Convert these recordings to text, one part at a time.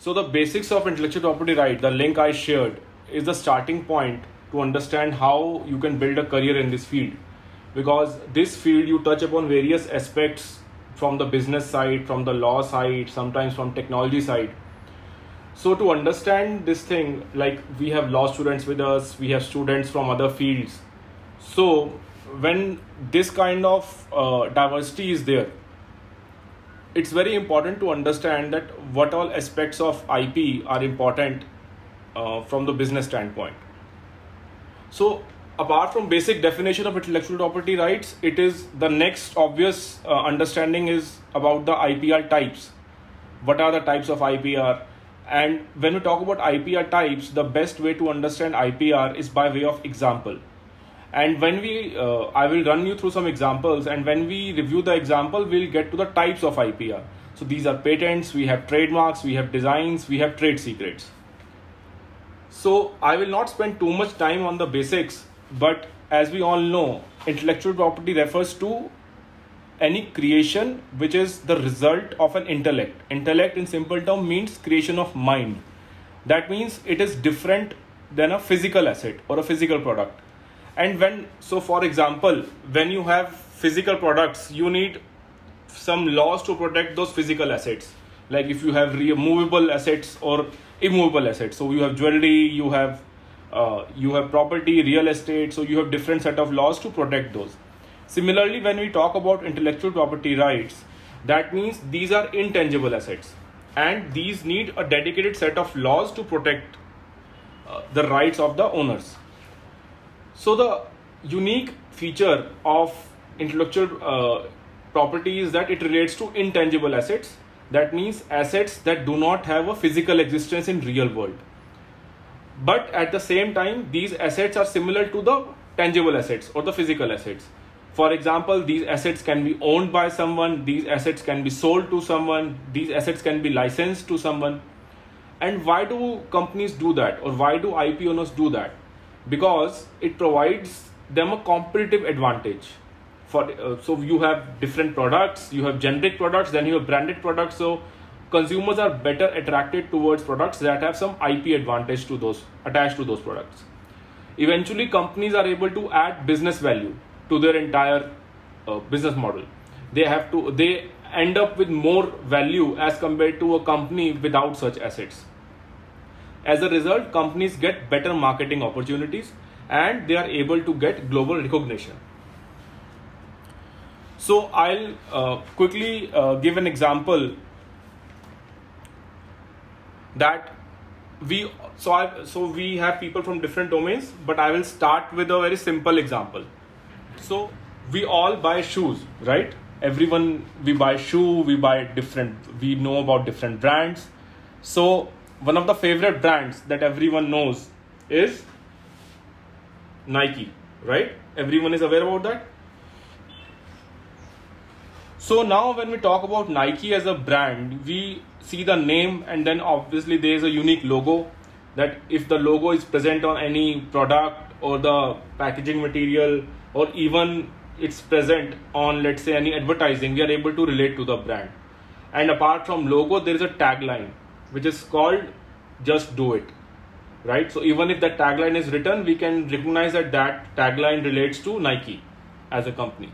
So the basics of intellectual property right, the link I shared, is the starting point to understand how you can build a career in this field. Because this field you touch upon various aspects from the business side, from the law side, sometimes from technology side. So to understand this thing, like we have law students with us, we have students from other fields. So when this kind of uh, diversity is there, it's very important to understand that what all aspects of IP are important uh, from the business standpoint. So, apart from basic definition of intellectual property rights, it is the next obvious uh, understanding is about the IPR types. What are the types of IPR? And when we talk about IPR types, the best way to understand IPR is by way of example and when we uh, i will run you through some examples and when we review the example we'll get to the types of ipr so these are patents we have trademarks we have designs we have trade secrets. So i will not spend too much time on the basics but as we all know intellectual property refers to any creation which is the result of an intellect. Intellect in simple term means creation of mind. That means it is different than a physical asset or a physical product and when so for example when you have physical products you need some laws to protect those physical assets. Like if you have removable assets or immovable assets. So you have jewelry you have uh, you have property real estate. So you have different set of laws to protect those. Similarly when we talk about intellectual property rights that means these are intangible assets. And these need a dedicated set of laws to protect uh, the rights of the owners so the unique feature of intellectual uh, property is that it relates to intangible assets. That means assets that do not have a physical existence in real world. But at the same time, these assets are similar to the tangible assets or the physical assets. For example, these assets can be owned by someone, these assets can be sold to someone, these assets can be licensed to someone. And why do companies do that or why do IP owners do that? Because it provides them a competitive advantage. For uh, so you have different products you have generic products then you have branded products. So consumers are better attracted towards products that have some ip advantage to those attached to those products. Eventually companies are able to add business value to their entire uh, business model. They have to they end up with more value as compared to a company without such assets as a result, companies get better marketing opportunities and they are able to get global recognition. So I'll uh, quickly uh, give an example that we so I so we have people from different domains, but I will start with a very simple example. So we all buy shoes, right? Everyone we buy shoe, we buy different, we know about different brands. So one of the favorite brands that everyone knows is Nike, right? Everyone is aware about that. So now when we talk about Nike as a brand, we see the name and then obviously there is a unique logo that if the logo is present on any product or the packaging material or even it's present on let's say any advertising, we are able to relate to the brand. And apart from logo, there is a tagline which is called just do it right? So even if that tagline is written we can recognize that that tagline relates to nike as a company.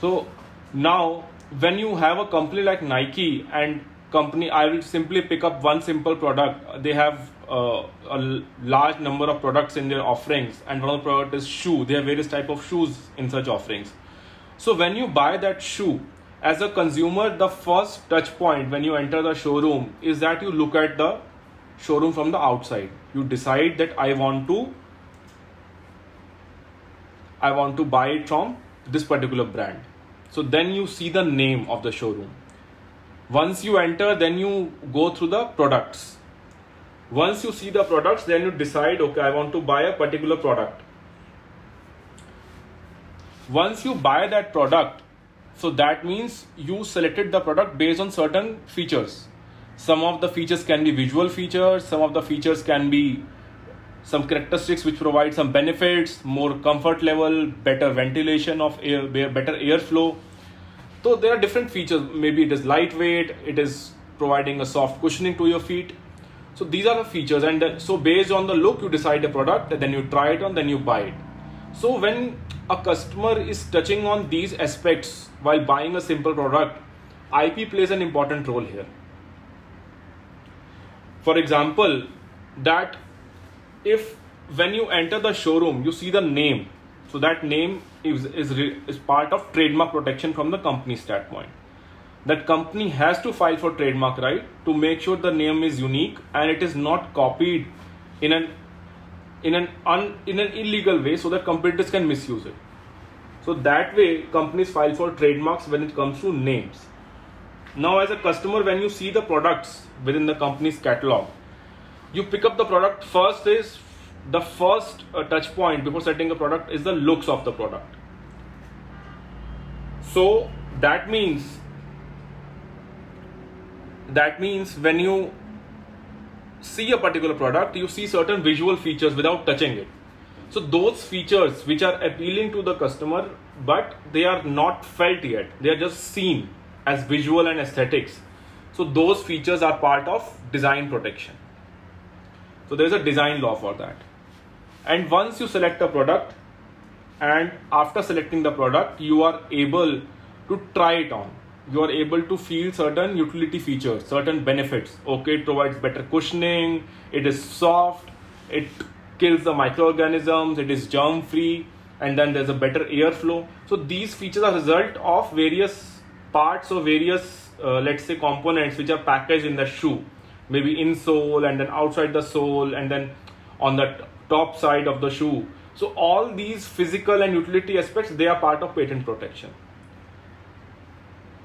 So now when you have a company like nike and company i will simply pick up one simple product. They have uh, a large number of products in their offerings and one of the product is shoe. They have various type of shoes in such offerings. So when you buy that shoe as a consumer, the first touch point when you enter the showroom is that you look at the showroom from the outside. You decide that I want to I want to buy it from this particular brand. So then you see the name of the showroom. Once you enter, then you go through the products. Once you see the products, then you decide, okay, I want to buy a particular product. Once you buy that product, so that means you selected the product based on certain features. Some of the features can be visual features, some of the features can be some characteristics which provide some benefits, more comfort level, better ventilation of air, better airflow. So there are different features. Maybe it is lightweight, it is providing a soft cushioning to your feet. So these are the features, and uh, so based on the look, you decide a product, then you try it on, then you buy it. So when a customer is touching on these aspects while buying a simple product, IP plays an important role here. For example, that if when you enter the showroom, you see the name, so that name is is, is part of trademark protection from the company standpoint. That company has to file for trademark right to make sure the name is unique and it is not copied in an in an un, in an illegal way so that competitors can misuse it. So that way companies file for trademarks when it comes to names. Now as a customer when you see the products within the company's catalog you pick up the product first is the first uh, touch point before setting a product is the looks of the product. So that means that means when you see a particular product you see certain visual features without touching it. So those features which are appealing to the customer but they are not felt yet. They are just seen as visual and aesthetics. So those features are part of design protection. So there is a design law for that. And once you select a product and after selecting the product you are able to try it on you are able to feel certain utility features certain benefits. Okay it provides better cushioning it is soft it kills the microorganisms it is germ free and then there's a better airflow so these features are result of various parts or various uh, let's say components which are packaged in the shoe. Maybe insole and then outside the sole and then on the top side of the shoe. So all these physical and utility aspects they are part of patent protection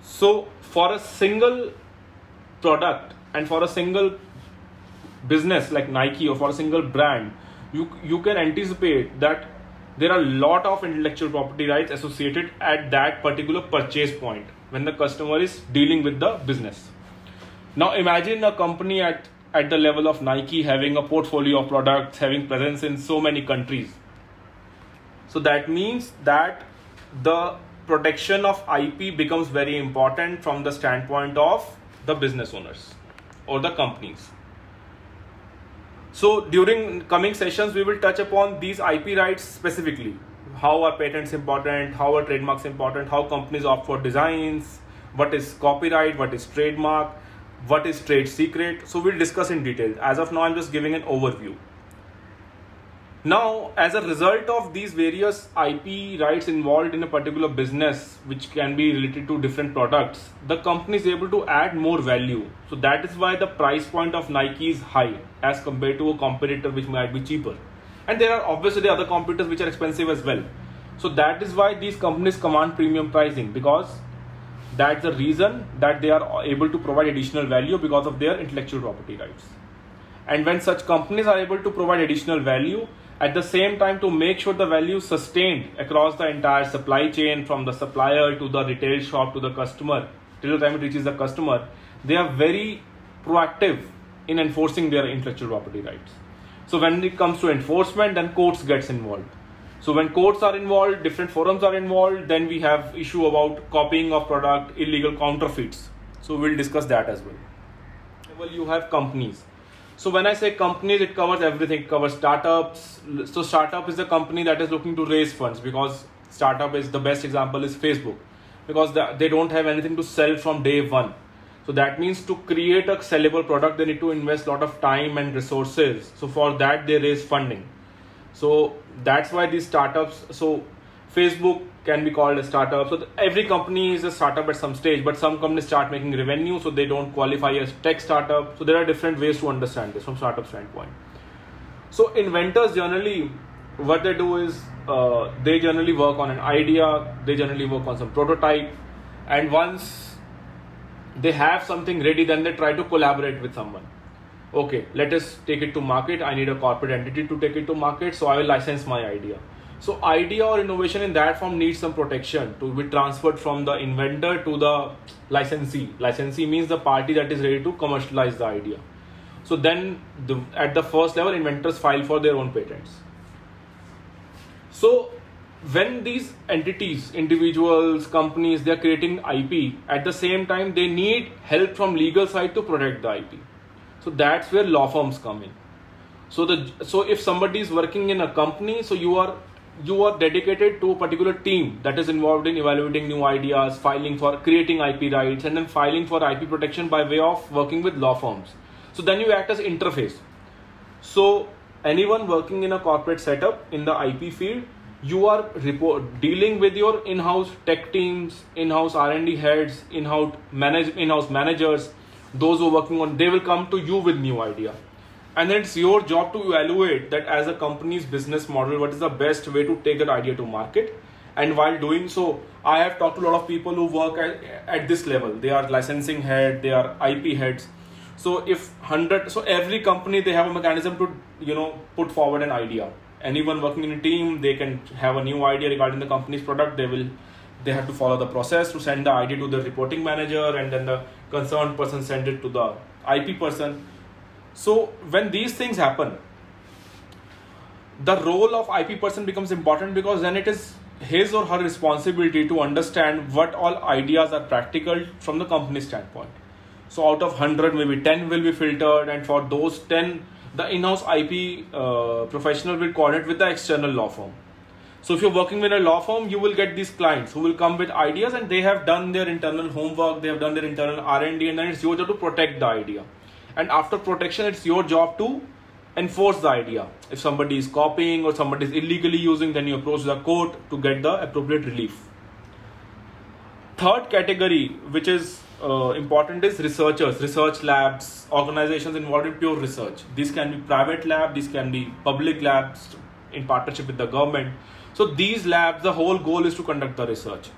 so for a single product and for a single business like Nike or for a single brand, you you can anticipate that there are a lot of intellectual property rights associated at that particular purchase point when the customer is dealing with the business. Now imagine a company at at the level of Nike having a portfolio of products, having presence in so many countries. So that means that the protection of IP becomes very important from the standpoint of the business owners or the companies. So during coming sessions, we will touch upon these IP rights specifically. How are patents important? How are trademarks important? How companies opt for designs? What is copyright? What is trademark? What is trade secret? So we'll discuss in detail. As of now, I'm just giving an overview. Now, as a result of these various IP rights involved in a particular business, which can be related to different products, the company is able to add more value. So that is why the price point of Nike is high as compared to a competitor which might be cheaper. And there are obviously other competitors which are expensive as well. So that is why these companies command premium pricing because that's the reason that they are able to provide additional value because of their intellectual property rights. And when such companies are able to provide additional value, at the same time to make sure the value sustained across the entire supply chain from the supplier to the retail shop to the customer till the time it reaches the customer they are very proactive in enforcing their intellectual property rights. So when it comes to enforcement then courts gets involved. So when courts are involved different forums are involved then we have issue about copying of product illegal counterfeits. So we'll discuss that as well. Well you have companies so when I say companies, it covers everything. It covers startups. So startup is a company that is looking to raise funds because startup is the best example is Facebook because they don't have anything to sell from day one. So that means to create a sellable product, they need to invest a lot of time and resources. So for that, they raise funding. So that's why these startups. So Facebook can be called a startup. So every company is a startup at some stage, but some companies start making revenue, so they don't qualify as tech startup. So there are different ways to understand this from startup standpoint. So inventors generally, what they do is uh, they generally work on an idea, they generally work on some prototype, and once they have something ready, then they try to collaborate with someone. Okay, let us take it to market. I need a corporate entity to take it to market, so I will license my idea so idea or innovation in that form needs some protection to be transferred from the inventor to the licensee. Licensee means the party that is ready to commercialize the idea. So then the, at the first level, inventors file for their own patents. So when these entities, individuals, companies, they're creating IP, at the same time, they need help from legal side to protect the IP. So that's where law firms come in. So the so if somebody is working in a company, so you are you are dedicated to a particular team that is involved in evaluating new ideas, filing for creating IP rights, and then filing for IP protection by way of working with law firms. So then you act as interface. So anyone working in a corporate setup in the IP field, you are report, dealing with your in-house tech teams, in-house R&D heads, in-house manage, in-house managers, those who are working on, they will come to you with new idea and then it's your job to evaluate that as a company's business model what is the best way to take that idea to market. And while doing so i have talked to a lot of people who work at, at this level. They are licensing head they are ip heads. So if 100 so every company they have a mechanism to you know put forward an idea. Anyone working in a team they can have a new idea regarding the company's product. They will they have to follow the process to send the idea to the reporting manager and then the concerned person send it to the ip person so when these things happen, the role of IP person becomes important because then it is his or her responsibility to understand what all ideas are practical from the company standpoint. So out of 100, maybe 10 will be filtered, and for those 10, the in-house IP uh, professional will coordinate with the external law firm. So if you're working with a law firm, you will get these clients who will come with ideas, and they have done their internal homework, they have done their internal R&D, and then it's your job to protect the idea and after protection it's your job to enforce the idea. If somebody is copying or somebody is illegally using then you approach the court to get the appropriate relief. Third category which is uh, important is researchers research labs organizations involved in pure research. These can be private lab these can be public labs in partnership with the government. So these labs the whole goal is to conduct the research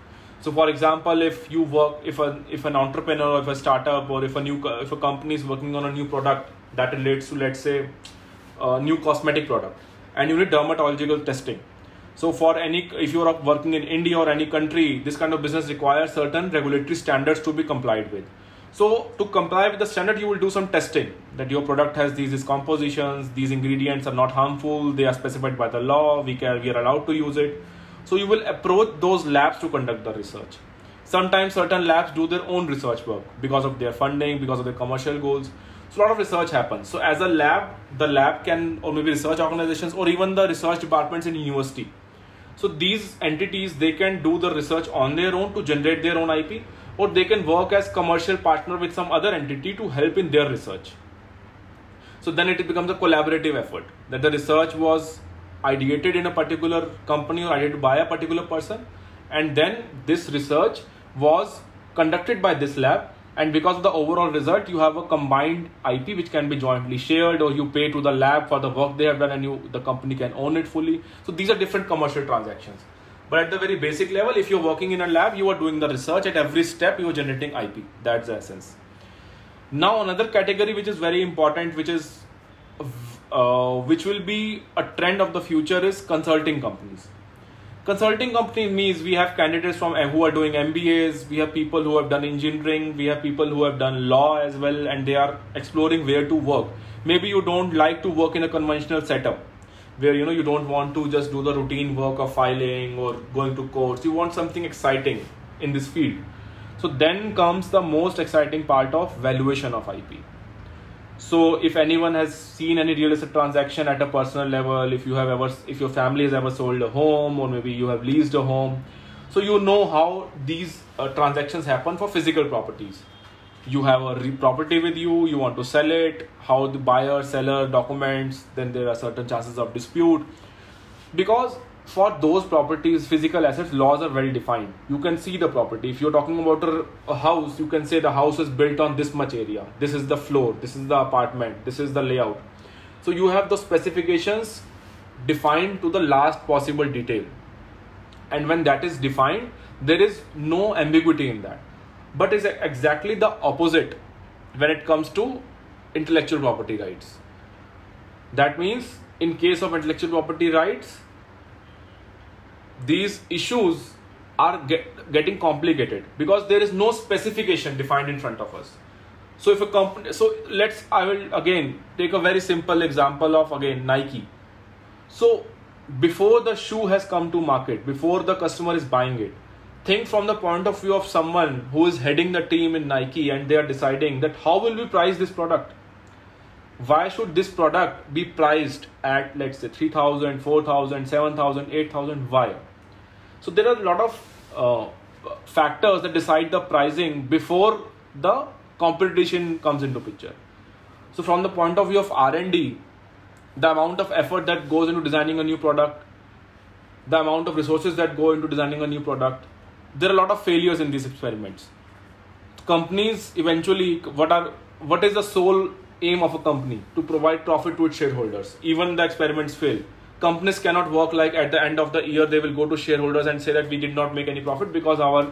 so, for example, if you work, if a if an entrepreneur, if a startup, or if a new if a company is working on a new product that relates to, let's say, a new cosmetic product, and you need dermatological testing. So, for any if you are working in India or any country, this kind of business requires certain regulatory standards to be complied with. So, to comply with the standard, you will do some testing that your product has these, these compositions, these ingredients are not harmful, they are specified by the law, we can we are allowed to use it so you will approach those labs to conduct the research. Sometimes certain labs do their own research work because of their funding, because of their commercial goals. So a lot of research happens. So as a lab, the lab can, or maybe research organizations, or even the research departments in university. So these entities, they can do the research on their own to generate their own IP, or they can work as commercial partner with some other entity to help in their research. So then it becomes a collaborative effort that the research was ideated in a particular company or ideated by a particular person. And then this research was conducted by this lab. And because of the overall result you have a combined ip which can be jointly shared or you pay to the lab for the work they have done and you the company can own it fully. So these are different commercial transactions. But at the very basic level if you're working in a lab you are doing the research. At every step you are generating ip that's the essence. Now another category which is very important which is uh, which will be a trend of the future is consulting companies. Consulting company means we have candidates from who are doing MBAs, we have people who have done engineering, we have people who have done law as well, and they are exploring where to work. Maybe you don't like to work in a conventional setup where you know you don't want to just do the routine work of filing or going to courts. You want something exciting in this field. So then comes the most exciting part of valuation of IP so if anyone has seen any real estate transaction at a personal level if you have ever if your family has ever sold a home or maybe you have leased a home so you know how these uh, transactions happen for physical properties. You have a property with you you want to sell it how the buyer seller documents then there are certain chances of dispute. Because for those properties physical assets laws are very defined. You can see the property. If you're talking about a, a, house you can say the house is built on this much area. This is the floor. This is the apartment. This is the layout. So you have the specifications defined to the last possible detail. And when that is defined there is no ambiguity in that. But it's exactly the opposite when it comes to intellectual property rights. That means in case of intellectual property rights these issues are get, getting complicated because there is no specification defined in front of us so if a company so let's i will again take a very simple example of again nike so before the shoe has come to market, before the customer is buying it, think from the point of view of someone who is heading the team in Nike and they are deciding that how will we price this product? Why should this product be priced at let's say 3000, 4000, 7000, 8000? Why? So there are a lot of uh, factors that decide the pricing before the competition comes into picture. So from the point of view of R&D, the amount of effort that goes into designing a new product, the amount of resources that go into designing a new product, there are a lot of failures in these experiments. Companies eventually, what are what is the sole aim of a company? To provide profit to its shareholders. Even the experiments fail. Companies cannot work like at the end of the year they will go to shareholders and say that we did not make any profit because our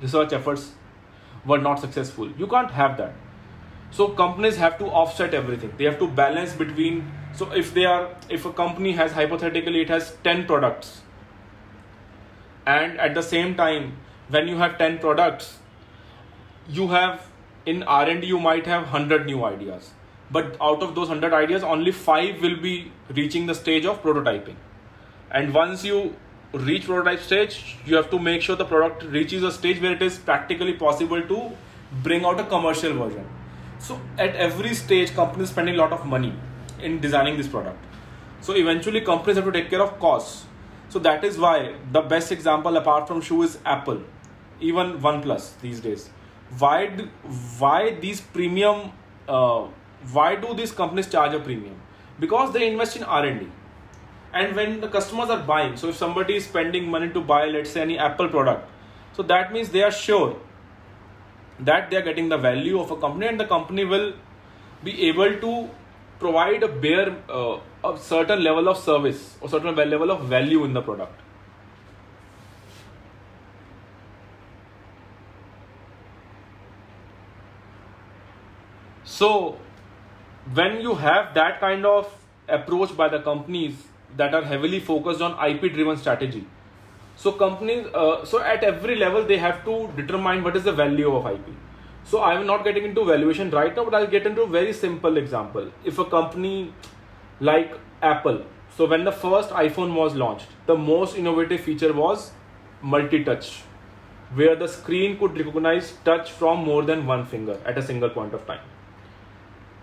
research efforts were not successful. You can't have that. So companies have to offset everything. They have to balance between so if they are if a company has hypothetically it has 10 products and at the same time when you have 10 products you have in R&D you might have 100 new ideas but out of those 100 ideas only 5 will be reaching the stage of prototyping and once you reach prototype stage you have to make sure the product reaches a stage where it is practically possible to bring out a commercial version so at every stage companies spending a lot of money in designing this product so eventually companies have to take care of costs so that is why the best example apart from shoe is Apple, even OnePlus these days. Why why these premium? Uh, why do these companies charge a premium? Because they invest in R and D, and when the customers are buying, so if somebody is spending money to buy, let's say any Apple product, so that means they are sure that they are getting the value of a company, and the company will be able to provide a bare uh, a certain level of service or certain level of value in the product so when you have that kind of approach by the companies that are heavily focused on ip driven strategy so companies uh, so at every level they have to determine what is the value of ip so I'm not getting into valuation right now, but I'll get into a very simple example. If a company like Apple, so when the first iPhone was launched, the most innovative feature was multi-touch, where the screen could recognize touch from more than one finger at a single point of time.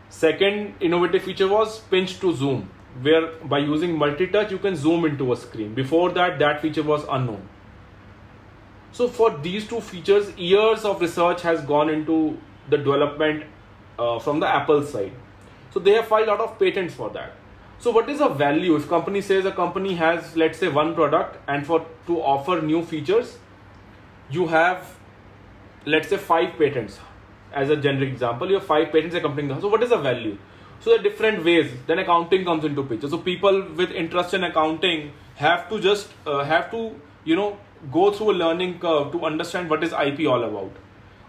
Second innovative feature was pinch to zoom, where by using multi-touch you can zoom into a screen. Before that, that feature was unknown so for these two features, years of research has gone into the development uh, from the Apple side. So they have filed a lot of patents for that. So what is the value if company says a company has let's say one product and for to offer new features, you have let's say five patents as a generic example. You have five patents accompanying. So what is the value? So there are different ways. Then accounting comes into picture. So people with interest in accounting have to just uh, have to you know go through a learning curve to understand what is IP all about.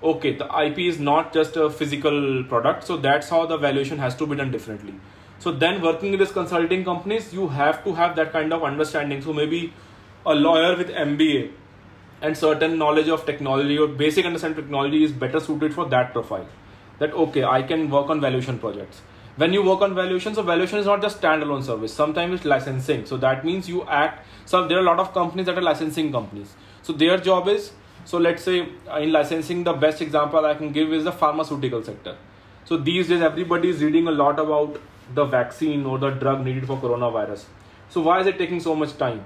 Okay, the IP is not just a physical product, so that's how the valuation has to be done differently. So then working in this consulting companies, you have to have that kind of understanding. So maybe a lawyer with MBA and certain knowledge of technology or basic understanding of technology is better suited for that profile. That okay, I can work on valuation projects. When you work on valuation so valuation is not just standalone service. Sometimes it's licensing. So that means you act so there are a lot of companies that are licensing companies. So their job is so let's say uh, in licensing the best example i can give is the pharmaceutical sector. So these days everybody is reading a lot about the vaccine or the drug needed for coronavirus. So why is it taking so much time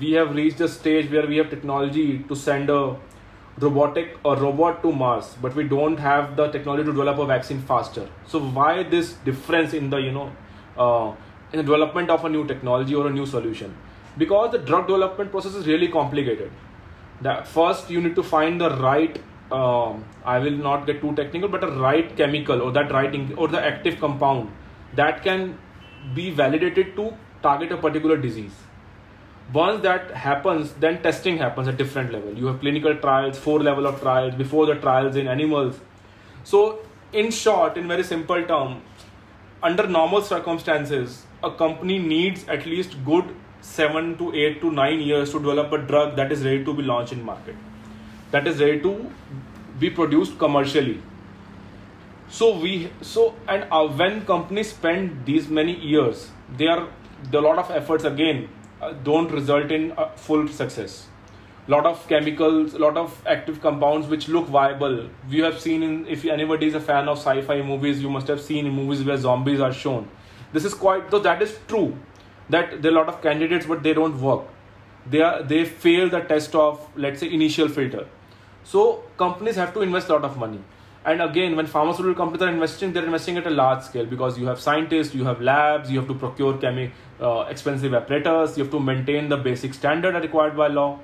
we have reached a stage where we have technology to send a robotic or robot to Mars, but we don't have the technology to develop a vaccine faster. So why this difference in the you know uh, in the development of a new technology or a new solution? Because the drug development process is really complicated. That first you need to find the right. Um, I will not get too technical, but a right chemical or that right or the active compound that can be validated to target a particular disease once that happens then testing happens at different level. You have clinical trials four level of trials before the trials in animals. So in short in very simple term under normal circumstances a company needs at least good 7 to 8 to 9 years to develop a drug that is ready to be launched in market. That is ready to be produced commercially. So we so and uh, when companies spend these many years they are a lot of efforts again uh, don't result in uh, full success. Lot of chemicals lot of active compounds which look viable. We have seen in if anybody is a fan of sci-fi movies you must have seen in movies where zombies are shown. This is quite though that is true that there are a lot of candidates but they don't work. They are they fail the test of let's say initial filter. So companies have to invest a lot of money and again when pharmaceutical companies are investing they're investing at a large scale because you have scientists you have labs you have to procure chemi- uh, expensive apparatus you have to maintain the basic standard required by law.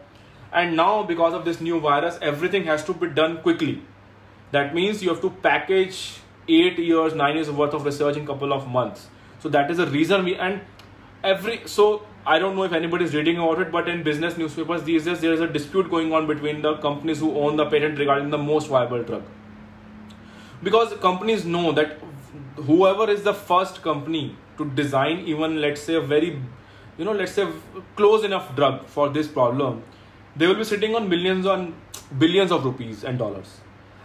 And now because of this new virus everything has to be done quickly. That means you have to package 8 years 9 years worth of research in a couple of months. So that is the reason we and every so I don't know if anybody is reading about it, but in business newspapers these days there is a dispute going on between the companies who own the patent regarding the most viable drug. Because companies know that whoever is the first company to design even let's say a very you know let's say close enough drug for this problem they will be sitting on millions on billions of rupees and dollars.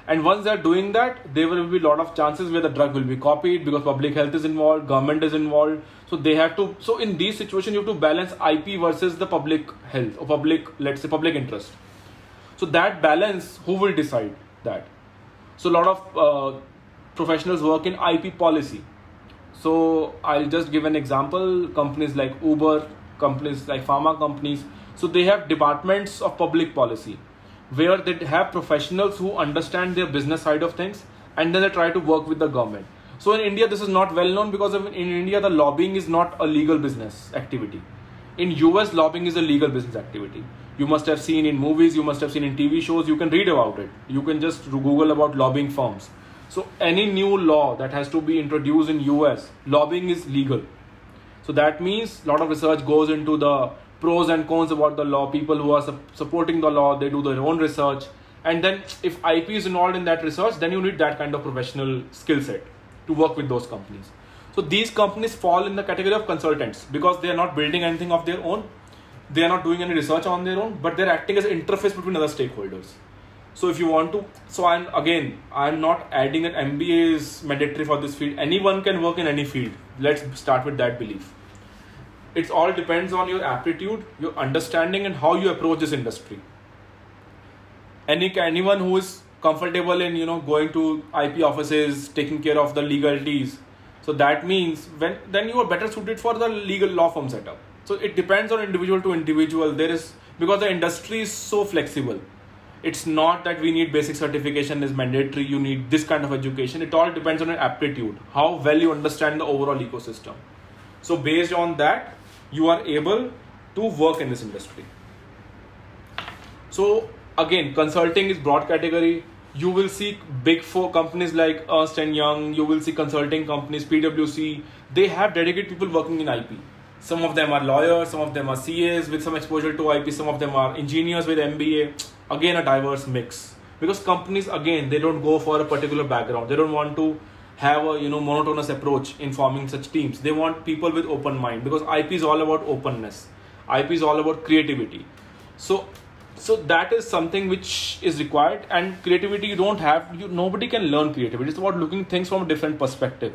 And once they're doing that there will be a lot of chances where the drug will be copied because public health is involved government is involved. So they have to so in these situations you have to balance ip versus the public health or public let's say public interest. So that balance who will decide that so a lot of uh, professionals work in ip policy so i'll just give an example companies like uber companies like pharma companies so they have departments of public policy where they have professionals who understand their business side of things and then they try to work with the government. So in India, this is not well known because in India, the lobbying is not a legal business activity. In US, lobbying is a legal business activity. You must have seen in movies, you must have seen in TV shows, you can read about it. You can just Google about lobbying firms. So any new law that has to be introduced in US, lobbying is legal. So that means a lot of research goes into the pros and cons about the law people who are su- supporting the law they do their own research and then if ip is involved in that research then you need that kind of professional skill set to work with those companies so these companies fall in the category of consultants because they are not building anything of their own they are not doing any research on their own but they're acting as an interface between other stakeholders. So if you want to so i'm again i'm not adding that mba is mandatory for this field. Anyone can work in any field. Let's start with that belief. It all depends on your aptitude your understanding and how you approach this industry. Any anyone who is comfortable in you know going to ip offices taking care of the legalities. So that means when then you are better suited for the legal law firm setup so it depends on individual to individual. There is because the industry is so flexible. It's not that we need basic certification is mandatory you need this kind of education. It all depends on your aptitude how well you understand the overall ecosystem. So based on that you are able to work in this industry. So again consulting is broad category. You will see big four companies like Ernst and Young you will see consulting companies PwC they have dedicated people working in IP some of them are lawyers some of them are CAs with some exposure to IP some of them are engineers with MBA again a diverse mix. Because companies again they don't go for a particular background. They don't want to have a you know monotonous approach in forming such teams. They want people with open mind because ip is all about openness. Ip is all about creativity. So so that is something which is required. And creativity you don't have you nobody can learn creativity. It's about looking things from a different perspective.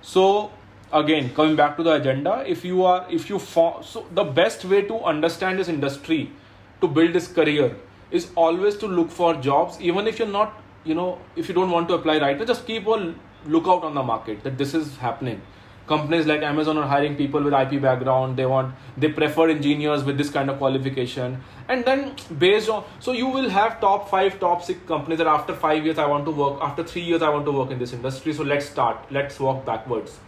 So again coming back to the agenda if you are if you form so the best way to understand this industry to build this career is always to look for jobs. Even if you're not you know if you don't want to apply right now just keep a lookout on the market that this is happening. Companies like amazon are hiring people with ip background. They want they prefer engineers with this kind of qualification. And then based on so you will have top 5 top 6 companies that after 5 years i want to work after 3 years i want to work in this industry. So let's start. Let's walk backwards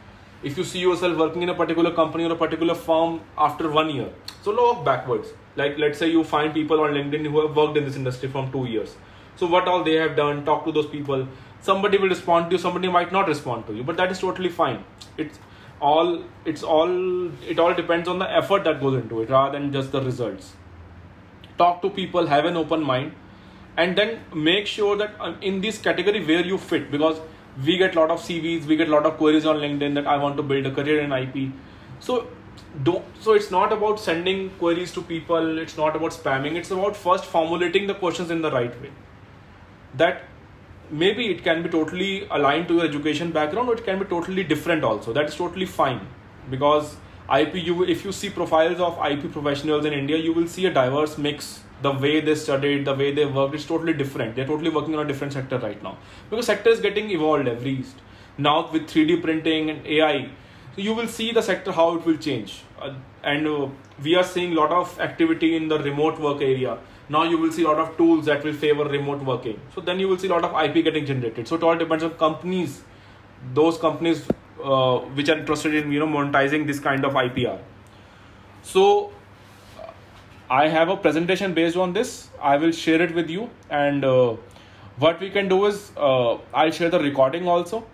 if you see yourself working in a particular company or a particular firm after one year so walk backwards. Like let's say you find people on linkedin who have worked in this industry from 2 years. So what all they have done talk to those people. Somebody will respond to you somebody might not respond to you but that is totally fine. It's all it's all it all depends on the effort that goes into it rather than just the results. Talk to people have an open mind and then make sure that um, in this category where you fit because we get a lot of cvs we get a lot of queries on linkedin that i want to build a career in ip so don't so it's not about sending queries to people it's not about spamming it's about first formulating the questions in the right way. That maybe it can be totally aligned to your education background or it can be totally different also. That is totally fine. Because IP, you if you see profiles of IP professionals in India, you will see a diverse mix. The way they studied, the way they worked, is totally different. They're totally working on a different sector right now because sector is getting evolved every now with 3D printing and AI. So you will see the sector how it will change, uh, and uh, we are seeing a lot of activity in the remote work area. Now you will see a lot of tools that will favor remote working. So then you will see a lot of IP getting generated. So it all depends on companies, those companies uh, which are interested in you know monetizing this kind of IPR. So I have a presentation based on this. I will share it with you, and uh, what we can do is uh, I'll share the recording also.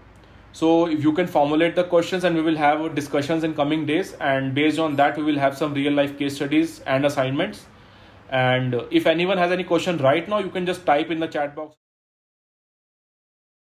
So if you can formulate the questions, and we will have discussions in coming days, and based on that, we will have some real life case studies and assignments. And if anyone has any question right now, you can just type in the chat box.